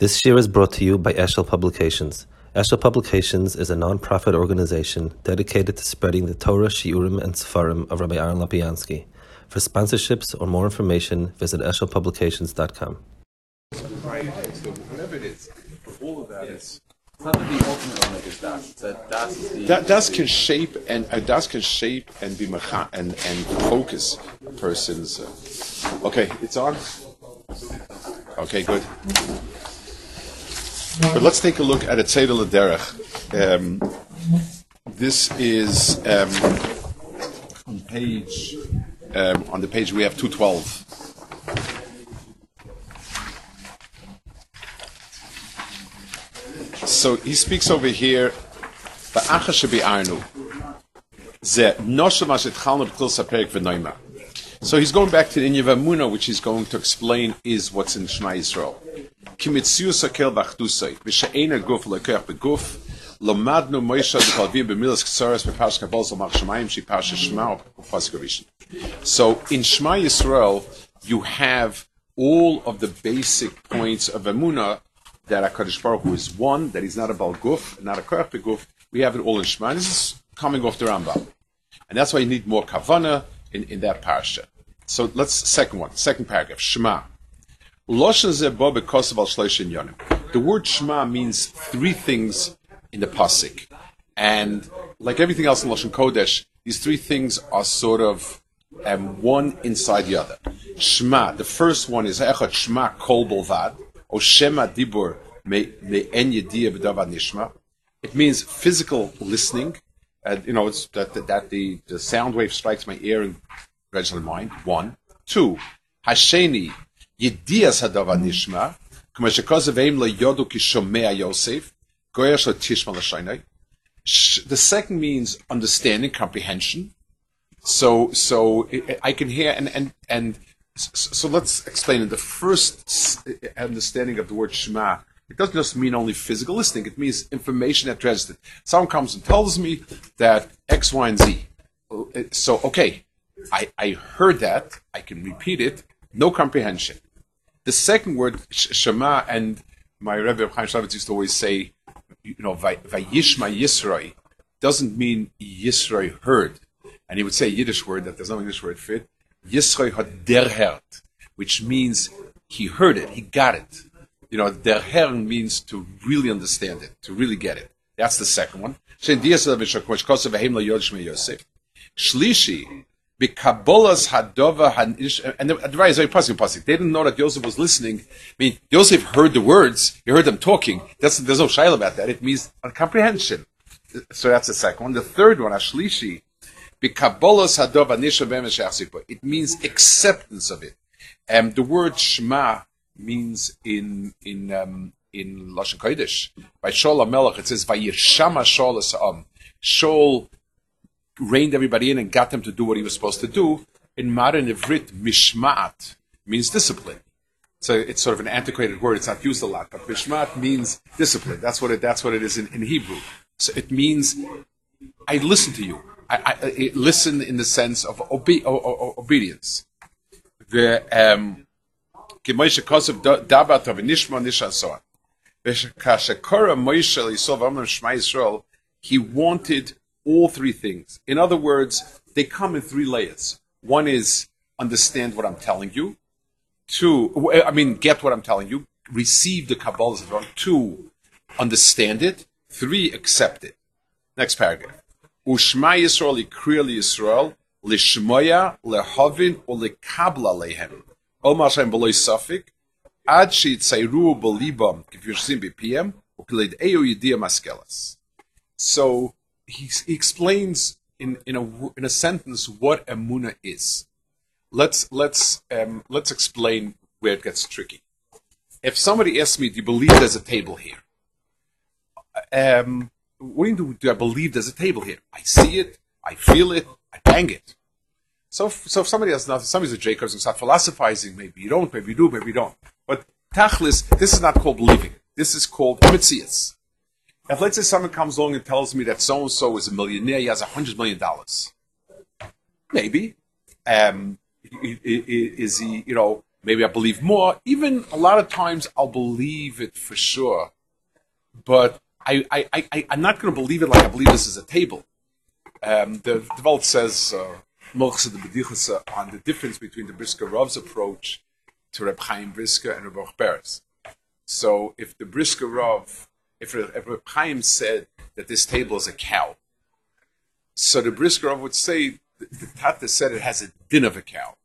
This year is brought to you by Eshel Publications. Eshel Publications is a non-profit organization dedicated to spreading the Torah, Shiurim, and Sefarim of Rabbi Aaron Lopiansky. For sponsorships or more information, visit eshelpublications.com. Right, so whatever it is, all of that is. It's not that the ultimate one is das. It's that das is the. That das can shape and uh, das can shape and be mecha- and and focus a person's. Uh, okay, it's on. Okay, good. But let's take a look at a Tzedel Derech. Um, this is um, on page um, on the page we have two twelve. So he speaks over here. So he's going back to the Inyav which he's going to explain is what's in Shema Yisrael. So in Shema Yisrael, you have all of the basic points of Amuna that HaKadosh Baruch Hu is one, that he's not a Balguf, not a Koach Beguf. We have it all in Shema. This is coming off the Rambam. And that's why you need more Kavana in, in that parsha. So let's, second one, second paragraph, Shema. The word Shema means three things in the pasuk, and like everything else in Loshen Kodesh, these three things are sort of um, one inside the other. Shema. The first one is echad Shema kol bolvad, or Shema dibur me me en yediyah b'davad nishma. It means physical listening. And you know, it's that, that, that the, the sound wave strikes my ear and register my mind. One. Two. Hasheni The second means understanding, comprehension. So, so I- can hear and and and so let's explain. The first understanding of the word Shema, it doesn't just mean only physical listening. It means information that registered. Someone comes and tells me that X, Y, and Z. Uh, so, okay, I, I heard that. I can repeat it. No comprehension. The second word, sh- Shema, and my Rebbe Chaim Shmulevitz used to always say, you know, Vayishma Yisroi doesn't mean Yisroi heard. And he would say Yiddish word that there's no English word for it. Yisroi had derhert, which means he heard it, he got it. You know, der Herrn means to really understand it, to really get it. That's the second one. Shlishi, Bikabolas Hadova Hanish, and the Advar is very pasuk pasuk. They didn't know that Yosef was listening. I mean, Yosef heard the words, he heard them talking. That's, there's no shaila about that. It means comprehension. So that's the second one. The third one, Ashlishi, Bikabolas Hadova Nisha Vemeshachsipo. It means acceptance of it. Um, the word Shema means in in um, in Lashon Kodesh by Shaul Melech it says Vayirshama Shaul Esam. Shaul reined everybody in and got them to do what he was supposed to do. In modern Ivrit, Mishmat means discipline. So it's sort of an antiquated word. It's not used a lot, but Mishmat means discipline. That's what it. That's what it is in, in Hebrew. So it means I listen to you. I, I, I listen in the sense of obe- o- o- obedience. The um, he wanted all three things. In other words, they come in three layers. One is understand what I'm telling you. Two, I mean, get what I'm telling you. Receive the Kabbalah's wrong. Two, understand it. Three, accept it. Next paragraph. Ushma Yisrael ikriya Yisrael lishmoya Lehovin, or lehem. Omar Shem b'loy safik ad shitzayru b'libam kifyushim b'piem u'kiled eyu yidia maskelas. So he, he explains in, in a in a sentence what emuna is. Let's let's um, let's explain where it gets tricky. If somebody asks me, "Do you believe there's a table here?" Um, what do do? Do I believe there's a table here? I see it, I feel it, I bang it. So, if, so if somebody has nothing, somebody's a Jacobs and start philosophizing, maybe you don't, maybe you do, maybe you don't. But tachlis, this is not called believing. This is called mitzias. If let's say someone comes along and tells me that so and so is a millionaire, he has a hundred million dollars. Maybe. Um, is he, you know, Maybe I believe more. Even a lot of times I'll believe it for sure, but I, I, I, I'm not going to believe it like I believe this is a table. Um, the, Welt says, uh, on the difference between the Brisker Rav's approach to Reb Chaim Brisker and Reb Beres. So if the Brisker Rav, if, Reb Chaim said that this table is a cow, so the Brisker would say, the, Tata said it has a din of a cow.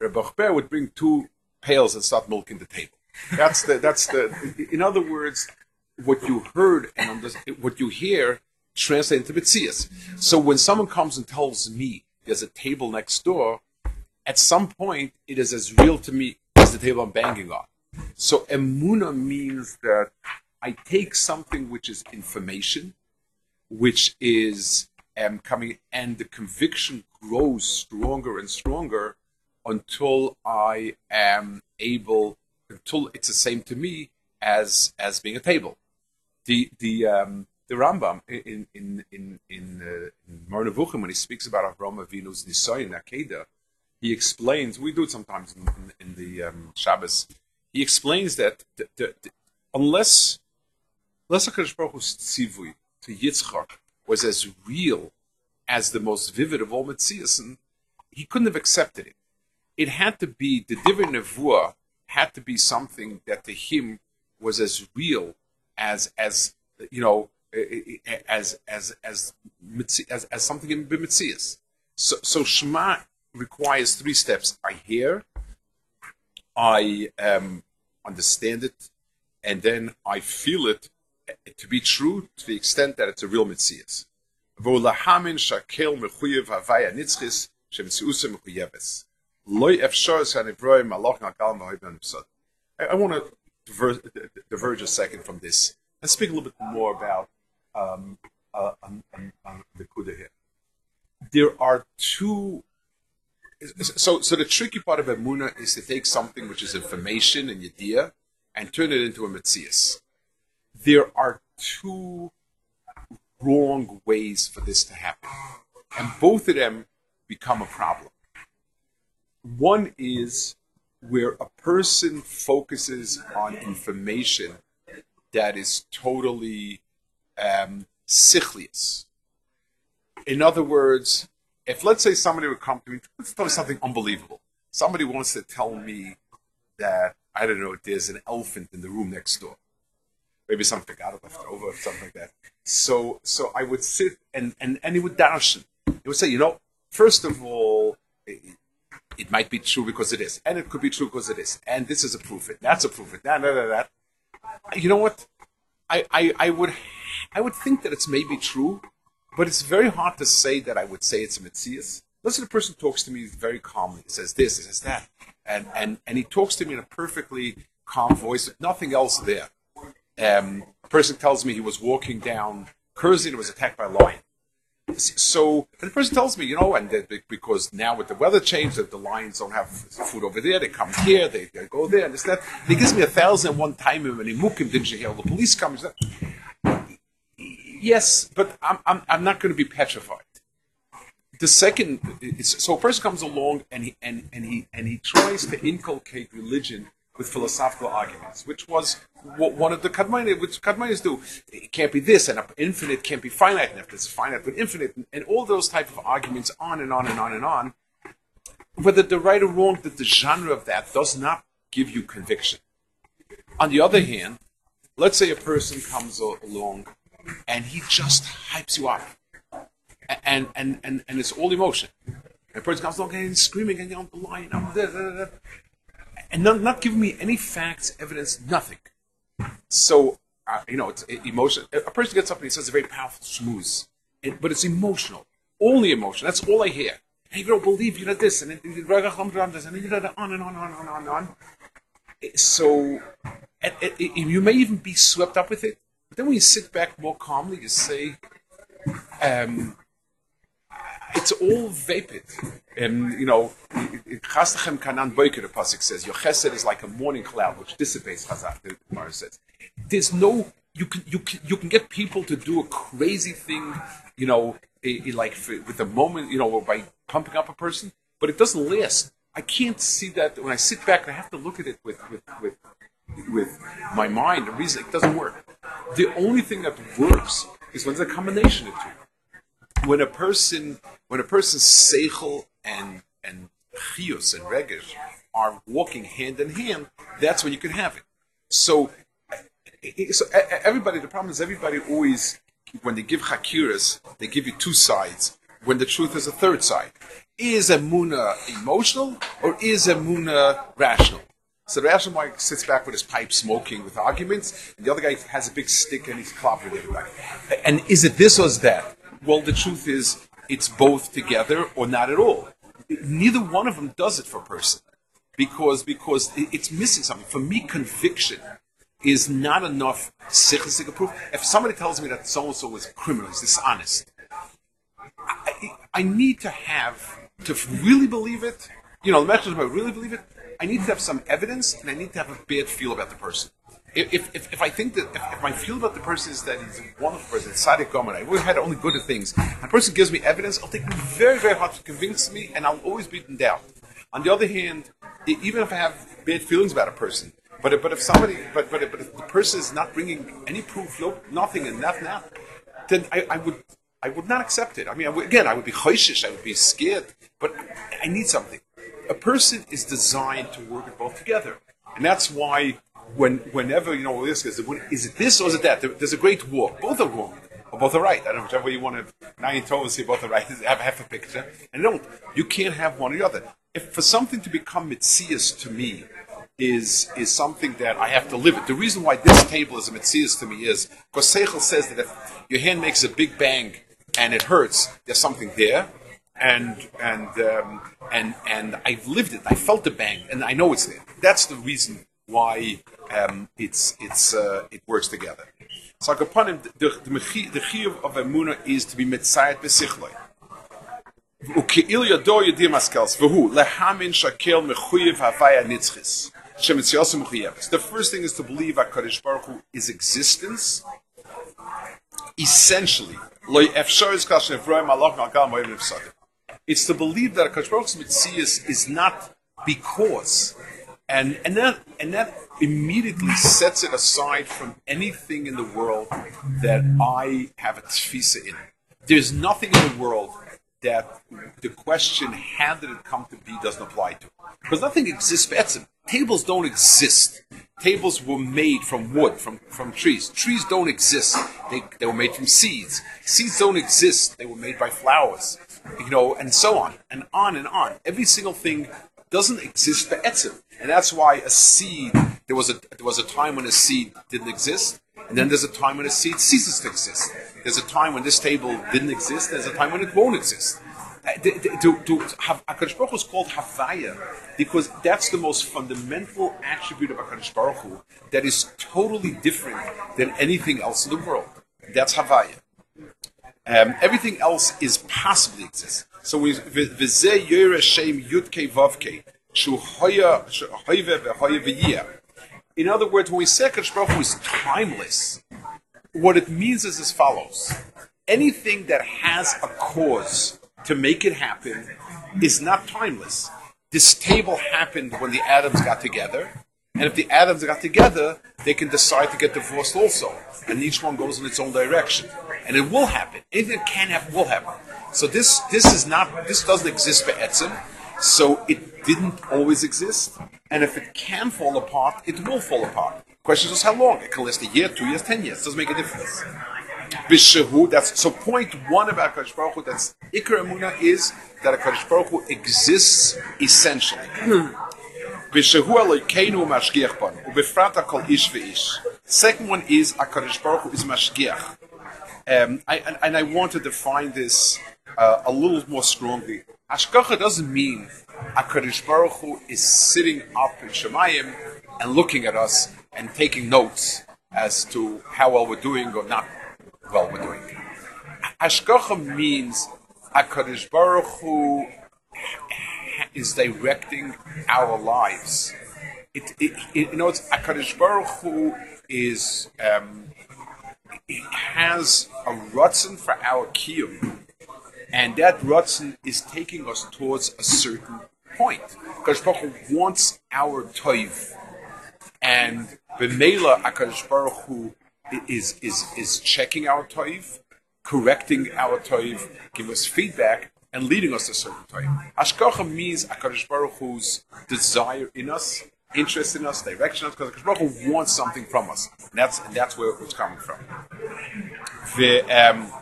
Reb Boruch Ber would bring two pails and start milking the table. That's the, that's the, in other words, what you heard and what you hear translate into Mitzias. So when someone comes and tells me there's a table next door, at some point it is as real to me as the table I'm banging on. So emuna means that I take something which is information, which is um, coming, and the conviction grows stronger and stronger until I am able, until it's the same to me as as being a table. The the um, the Rambam in in in in, uh, in when he speaks about Avraham Avinu's Nisayin Akeda, he explains. We do it sometimes in, in, in the um, Shabbos. He explains that the, the, the, unless unless Hakadosh Baruch Hu's tzivui to Yitzchak was as real as the most vivid of all mitzias, he couldn't have accepted it. It had to be the divine nevuah had to be something that to him was as real as as you know as as as as, as something in b'mitzias. So so Shema requires three steps. I hear, I um, understand it, and then I feel it to be true to the extent that it's a real mitzias. V'olahamin shakel mechuyev havaya nitzchis mechuyeves. Malach. I want to diverge, diverge a second from this and speak a little bit more about um, uh, um, um, um, the Kuda here. There are two. So, so the tricky part of Emuna is to take something which is information and idea and turn it into a Metzias. There are two wrong ways for this to happen, and both of them become a problem. One is where a person focuses on information that is totally um, sichlius. In other words, if let's say somebody would come to me, let's tell me something unbelievable. Somebody wants to tell me that I don't know, there's an elephant in the room next door. Maybe something got left over, or something like that. So, so I would sit and and and he would darshan. He would say, you know, first of all, it, it, might be true because it is, and it could be true because it is, and this is a proof it, that's a proof it, that, that, that, that. You know what? I, I, I would I would think that it's maybe true, but it's very hard to say that I would say it's a mitzias. Say the person talks to me very calmly, he says this, he says that, and, and, and he talks to me in a perfectly calm voice nothing else there. Um, a person tells me he was walking down Curzon and was attacked by a lion. So the person tells me, you know, and because now with the weather change, that the lions don't have food over there, they come here, they, they go there, and this that. He gives me a thousand and one time and he mukim didn't you hear? The police comes. Yes, but I'm, I'm, I'm not going to be petrified. The second, so a person comes along and he, and, and, he, and he tries to inculcate religion with philosophical arguments, which was one of the Kadmainis, which Kadmainis do. It can't be this, and infinite can't be finite, and if it's finite but infinite, and, all those type of arguments on and on and on and on. Whether the right or wrong, that the genre of that does not give you conviction. On the other hand, let's say a person comes along and he just hypes you up. And, and, and, and it's all emotion. And the person comes along and screaming and yelling, the lion, and not, not giving me any facts, evidence, nothing. So, uh, you know, it's emotion. A person gets up and he says a very powerful schmooze, but it's emotional. Only emotion. That's all I hear. Hey, you don't believe you know this, and then you know on and on and on and on and on. So, and, and, you may even be swept up with it, but then when you sit back more calmly, you say, um, it's all vapid. And, you know, Chastachem Kanan Boiker, the Pasuk says, your chesed is like a morning cloud which dissipates, Chazak, the Gemara says. There's no, you can, you, can, you can get people to do a crazy thing, you know, like with a moment, you know, by pumping up a person, but it doesn't last. I can't see that when I sit back I have to look at it with with with, with my mind. The reason it doesn't work. The only thing that works is when it's a combination of two. When a person when a person's seichel and and chios and regesh are walking hand in hand, that's when you can have it. So, so everybody. The problem is everybody always when they give hakiras, they give you two sides. When the truth is a third side, is a muna emotional or is a muna rational? So the rational guy sits back with his pipe smoking with arguments, and the other guy has a big stick and he's clobbering everybody. And is it this or is that? Well, the truth is, it's both together or not at all. Neither one of them does it for a person because because it's missing something. For me, conviction is not enough sichasik proof. If somebody tells me that so and so was criminal, he's dishonest, I, I, need to have to really believe it. You know, the message I really believe it. I need to have some evidence, and I need to have a bad feel about the person. If, if, if I think that if, if, my feel about the person is that he's a wonderful person, Sadiq Gomer, I've had only good things, and a person gives me evidence, it'll take me very, very hard to convince me, and I'll always be in doubt. On the other hand, even if I have bad feelings about a person, but but if somebody, but but, but if the person is not bringing any proof, no, nothing, and nothing, then I, I would I would not accept it. I mean, I would, again, I would be choishish, I would be scared, but I need something. A person is designed to work it both together, and that's why when whenever you know this is, is it this or is it that? there's a great war. Both are wrong. Or both are right. I don't know whichever you want to. Now you told us both are right. Have half a picture, and don't. You can't have one or the other. If for something to become mitzias to me, is is something that I have to live it. The reason why this table is a mitzias to me is because Seichel says that if your hand makes a big bang and it hurts, there's something there. And and um, and and I've lived it. I felt the bang, and I know it's there. That's the reason why um, it's it's uh, it works together. So upon him, the the, the chiyuv of emuna is to be mitzayet besichloi. וכאילו ידו יודעים השכלס, והוא להאמין שקל מחויב הוויה נצחis. שמציוסו מחויבס. The first thing is to believe HaKadosh Baruch Hu is existence, essentially, it's to believe that Akash Baruch Mitzias is not because, and, and, that, and that immediately sets it aside from anything in the world that I have a tfisa in. There's nothing in the world that the question, how did it come to be, doesn't apply to. Because nothing exists, for Etsy. tables don't exist. Tables were made from wood, from, from trees. Trees don't exist. They, they were made from seeds. Seeds don't exist. They were made by flowers. You know, and so on, and on and on. Every single thing doesn't exist for etzim. And that's why a seed, there was a, there was a time when a seed didn't exist, and then there's a time when a seed ceases to exist. There's a time when this table didn't exist, there's a time when it won't exist. Uh, to, to have Hakadosh Baruch Hu is called Havaya because that's the most fundamental attribute of Hakadosh Baruch Hu that is totally different than anything else in the world. That's Havaya. Um, everything else is possibly exists. So we v'zeh yore shem yudke vavke In other words, when we say Hakadosh Baruch Hu is timeless, what it means is as follows: anything that has a cause to make it happen is not timeless. This table happened when the atoms got together, and if the atoms got together, they can decide to get divorced also, and each one goes in its own direction, and it will happen. Anything that can happen will happen. So this this is not this doesn't exist for Etzim, so it didn't always exist, and if it can fall apart, it will fall apart. Question is how long? It can last a year, two years, ten years. Doesn't make a difference. Bishahu, that's so point one about Kadosh Baruch Hu, that's Ikar Amuna is that a Kadosh Baruch Hu exists essentially. Bishahu Mashgiach Ban, Ubefrat Kol Ish Ve'ish. Second one is a Kadosh Baruch Hu is Mashgiach. Um, I, and, and, I want to define this uh, a little more strongly. Ashkacha doesn't mean a Kadosh Baruch Hu is sitting up in Shemayim and looking at us and taking notes as to how well we're doing or not well we're doing. Hashgacha means HaKadosh Baruch Hu is directing our lives. It, it, it, you know, it's HaKadosh Baruch Hu is, um, has a rutzen for our kiyum, and that rutzen is taking us towards a certain point. Akadosh Baruch Hu wants our toiv, and b'meila Akadosh Baruch Hu is is is checking our toiv, correcting our toiv, give us feedback, and leading us to certain toiv. Ashkacha means Akadosh Baruch Hu's desire in us, interest in us, direction us, because Akadosh Baruch Hu wants something from us, and that's and that's where it's coming from. The, um,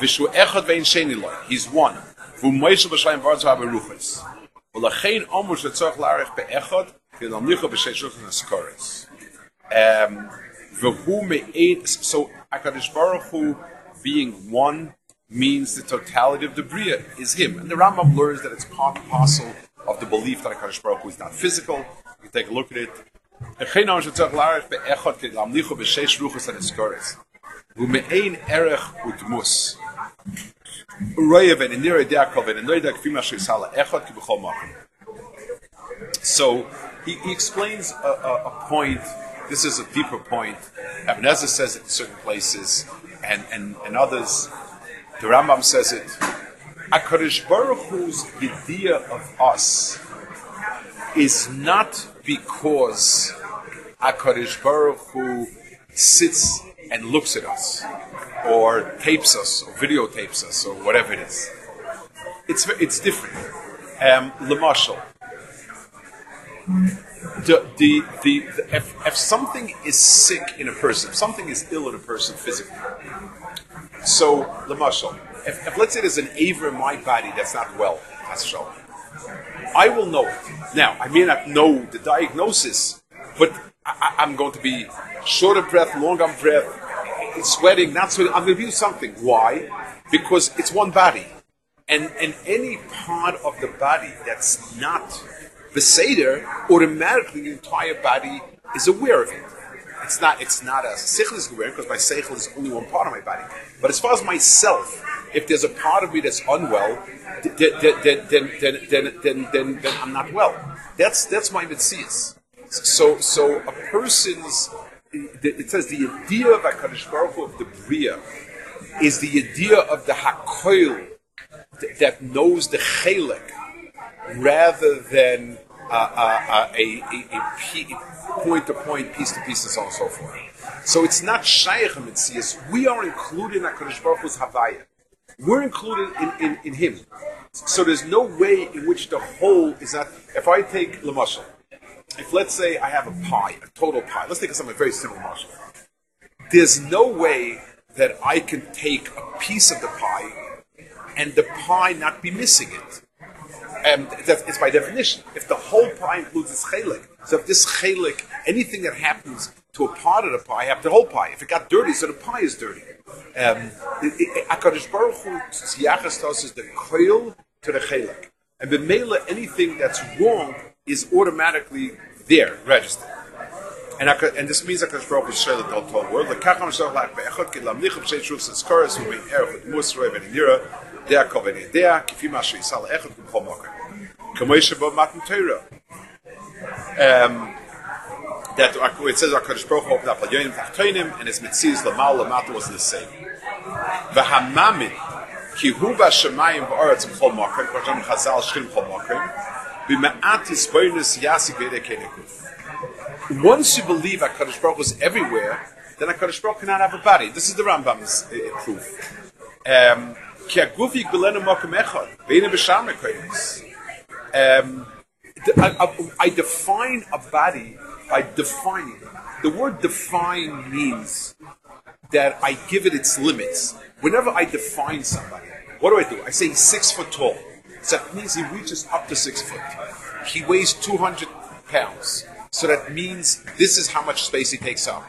Vishu echad vein sheni loy. He's one. Vu moishe b'shayim varz ha beruchas. V'lachein omu shetzorch larech be'echad v'lam nicha b'sheish ruchas neskoris. Um, v'hu me'ein, so HaKadosh Baruch Hu being one means the totality of the Bria is Him. And the Rambam learns that it's part and parcel of the belief that HaKadosh Baruch Hu is not physical. You take a look at it. Erech. So he, he explains a, a, a, point. This is a deeper point. Ibn Ezra says it in certain places, and, and, and others. The Rambam says it. Akadosh Baruch Hu's idea of us is not because Akadosh Baruch Hu sits and looks at us or tapes us or videotapes us or whatever it is. It's it's different. Um, Lemashal. The, the, the, the, if, if something is sick in a person, if something is ill in a person physically, so Lemashal, if, if let's say there's an aver in my body that's not well, I will know it. Now, I may not know the diagnosis, but I, I'm going to be short of breath, long of breath, sweating, not sweating. I'm going to do something. Why? Because it's one body. And, and any part of the body that's not the Seder, automatically the entire body is aware of it. It's not, it's not a seichel is aware because my seichel is only one part of my body. But as far as myself, if there's a part of me that's unwell, then, then, then, then, then, then, then, then I'm not well. That's, that's my mitzvahs. So, so a person's it says the idea of Hakadosh Baruch Hu of the Bria is the idea of the Hakoil that knows the Chelek rather than uh, uh, uh, a, a, a, point to point, piece to piece, and so on and so forth. So it's not Shaykh Mitzias. We are included in Hakadosh Baruch Hu's Havaya. We're included in, in, in Him. So there's no way in which the whole is not. If I take Lamashal, if let's say I have a pie, a total pie, let's take something very simple, Marshall. There's no way that I can take a piece of the pie and the pie not be missing it. And that's it's by definition. If the whole pie includes this chelik, so if this chelik, anything that happens to a part of the pie, have the whole pie. If it got dirty, so the pie is dirty. Um, Akadosh Baruch Hu's yachas is the koil to the chelik, and b'meila anything that's wrong is automatically there, registered. And, and this means that Baruch Hu share the whole world. The kacham shach lak be'echot ki lam nichum shei chorus who bein erech with musroi ben nira dea kol ben idea kifi ma sal echot kum chol moker. Kamoi shebo matan teira. Um, that it says HaKadosh Baruch Hu opened up Yonim Tachtoinim and his Metziz Lamal Lamata was the same. V'hamamin ki hu ba shemayim v'oretz m'chol moker kvartam chazal shchim m'chol moker once you believe HaKadosh Baruch is everywhere, then HaKadosh Baruch cannot have a body. This is the Rambam's uh, proof. Um, um, I, I define a body by defining. The word define means that I give it its limits. Whenever I define somebody, what do I do? I say he's six foot tall. So that means he reaches up to six foot. He weighs 200 pounds. So that means this is how much space he takes up.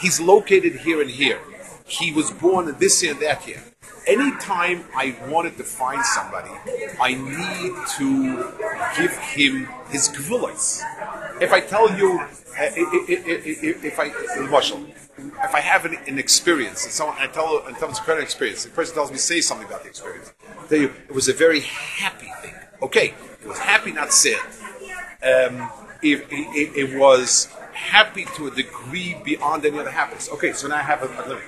He's located here and here. He was born this year and that year. Anytime I wanted to find somebody, I need to give him his gvulas. If I tell you, uh, if I, if I have an, an experience, and someone I tell, and someone's credit experience, the person tells me say something about the experience. Tell you, it was a very happy thing. Okay, it was happy, not sad. Um, it, it, it, was happy to a degree beyond any other happiness. Okay, so now I have a, a.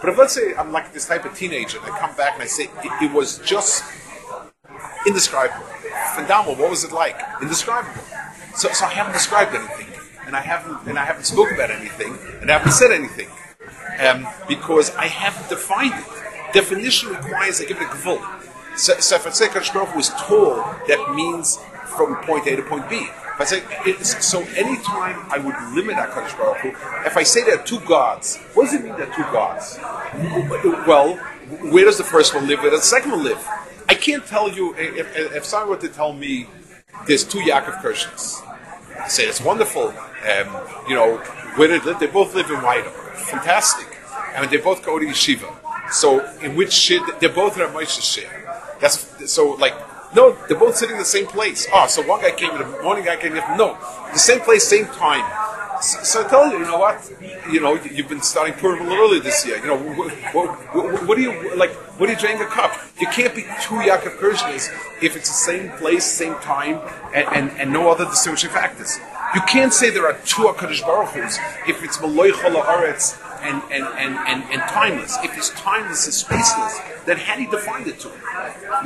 But if let's say I'm like this type of teenager, and I come back and I say it, it was just indescribable, phenomenal. What was it like? Indescribable. So, so I haven't described anything, and I haven't and I haven't spoken about anything, and I haven't said anything, um, because I haven't defined it. Definition requires I give it a gvul. So, so if I say Kadosh Baruch is tall, that means from point A to point B. Say it's, so, anytime I would limit Hakadosh Baruch Hu, if I say there are two gods, what does it mean there are two gods? Well, where does the first one live? Where does the second one live? I can't tell you if, if someone were to tell me there's two Yaakov Kirshens. I say it's wonderful. Um, you know, where they they both live in Weidam. Fantastic. I mean, they both go to yeshiva. So, in which shit, they're both in a Moshe share. That's so like no, they're both sitting in the same place. Oh, so one guy came in the morning, guy came in the no, the same place, same time. So, so I tell you, you know what? You know, you've been starting Purim a little earlier this year. You know, what, what, what do you like? What do you drink a cup? You can't be two Yaakov Kirshnes if it's the same place, same time, and, and, and no other distinguishing factors. You can't say there are two Hakadosh Baruch Hu's if it's Maloi Aretz and, and, and, and, and timeless. If it's timeless and spaceless, then how do you define the two?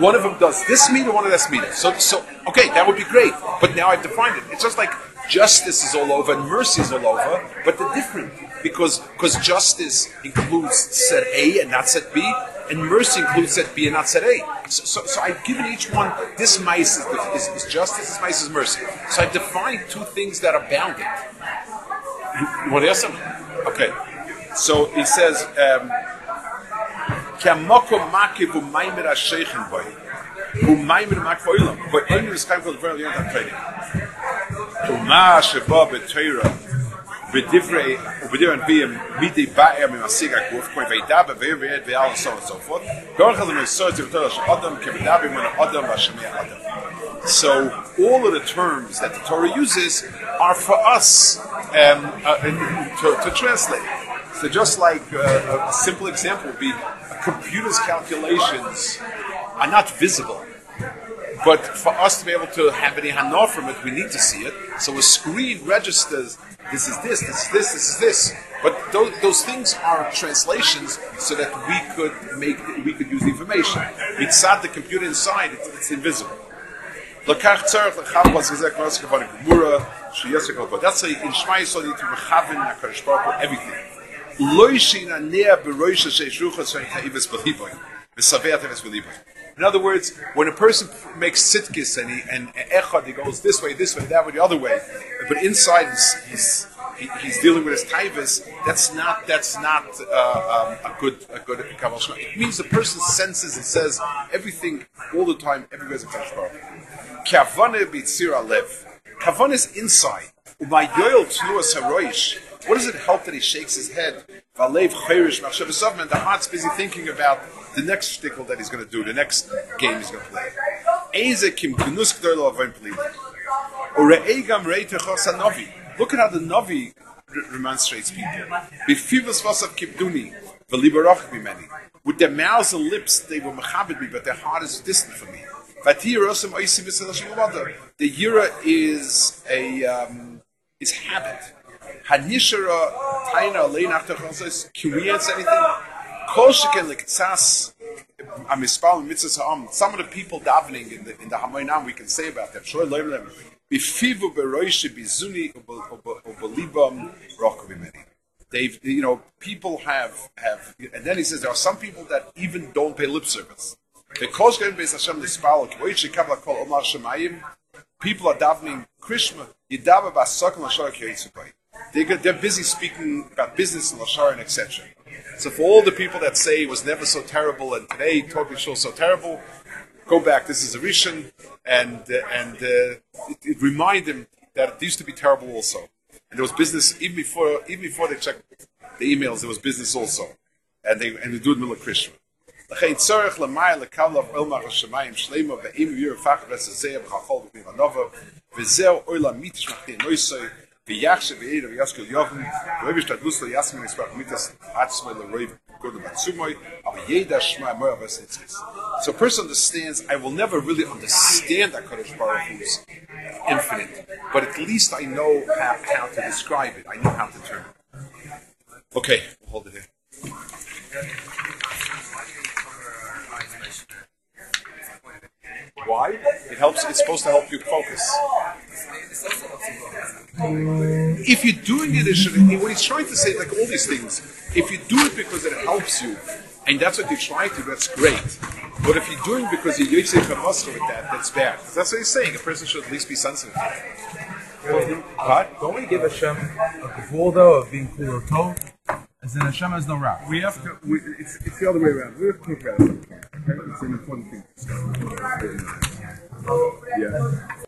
One of them does this mean, or one of that's mean. So, so okay, that would be great. But now I've defined it. It's just like justice is all over and mercy is all over, but they're different because because justice includes set A and not set B, and mercy includes that B and not A. So, so, so I've given each one this mice is, is, is, justice, this mice is mercy. So I've defined two things that are bounded. You, you want to ask them? Okay. So he says, um, "Kamoko makiv u'maimer ha'sheichen boy, u'maimer makiv oilam, but v'al and so on and so forth. Gorach al the tivtor adam kev'dabi min adam v'ashemei adam. So all of the terms that the Torah uses are for us um, uh, to, to translate. So just like uh, a simple example would be a computer's calculations are not visible. But for us to be able to have any hana from it, we need to see it. So a screen registers this is this, this is this, this is this. But those, those things are translations so that we could make we could use the information. Mitzad the computer inside, it's, it's invisible. That's why in Shmai Yisrael need to rechavin HaKadosh Baruch Hu everything. In other words, when a person makes sitkis and he and echad, he goes this way, this way, that way, the other way, but inside he's, he's dealing with his taivas, that's not that's not uh, um, a good a good kabbalah. It means the person senses and says everything all the time. Everywhere's a kabbalah. Kavane bitzira lev. Kavane is inside. Tnuas haroish. What does it help that he shakes his head? And the heart's busy thinking about the next shtickle that he's going to do, the next game he's going to play. Look at how the Navi remonstrates people. With their mouths and lips, they were mechabed me, but their heart is distant from me. The Yira is a um, is habit. Can we answer anything? Some of the people davening in the in the Hamoinam we can say about them. Leim. Bifivu Beroishi Bizuni Ubelibam Rokavimeni. They've, you know, people have, have, and then he says there are some people that even don't pay lip service. People are davening Krishma, Yidava Basakam Lashara Kiritsubai. They're, they're busy speaking about business and Lashar and etc. So for all the people that say it was never so terrible and today totally shows so terrible, go back. This is a Rishon, and uh, and uh, it, it remind them that it used to be terrible also. And there was business even before even before they checked the emails. There was business also, and they and they do it middle Krishna. לכן צורך למעלה לקבל עולמך השמיים שלמה ואם יהיה רפח וסזר בחחול בפנים הנובה וזהו עולם מיתש מחתין נויסוי Yachshe ve'ir of yaskel yovn, yasmin mitas av yeda shma. So a person understands, I will never really understand that HaKadosh Baruch Hu's infinite, but at least I know how, how to describe it. I know how to turn. it. Okay, we'll hold it here. Why? It helps. It's supposed to help you focus. If you're doing it, what he's trying to say, like all these things, if you do it because it helps you, and that's what you're trying to, that's great. But if you're doing it because you're using kamascha with that, that's bad. That's what he's saying. A person should at least be sensitive. to it. Don't we give Hashem a kavul though of being cool or tov? In Hashem has no wrath. We have to. We, it's, it's the other way around. We have to about. Okay? It's an important thing. Yeah.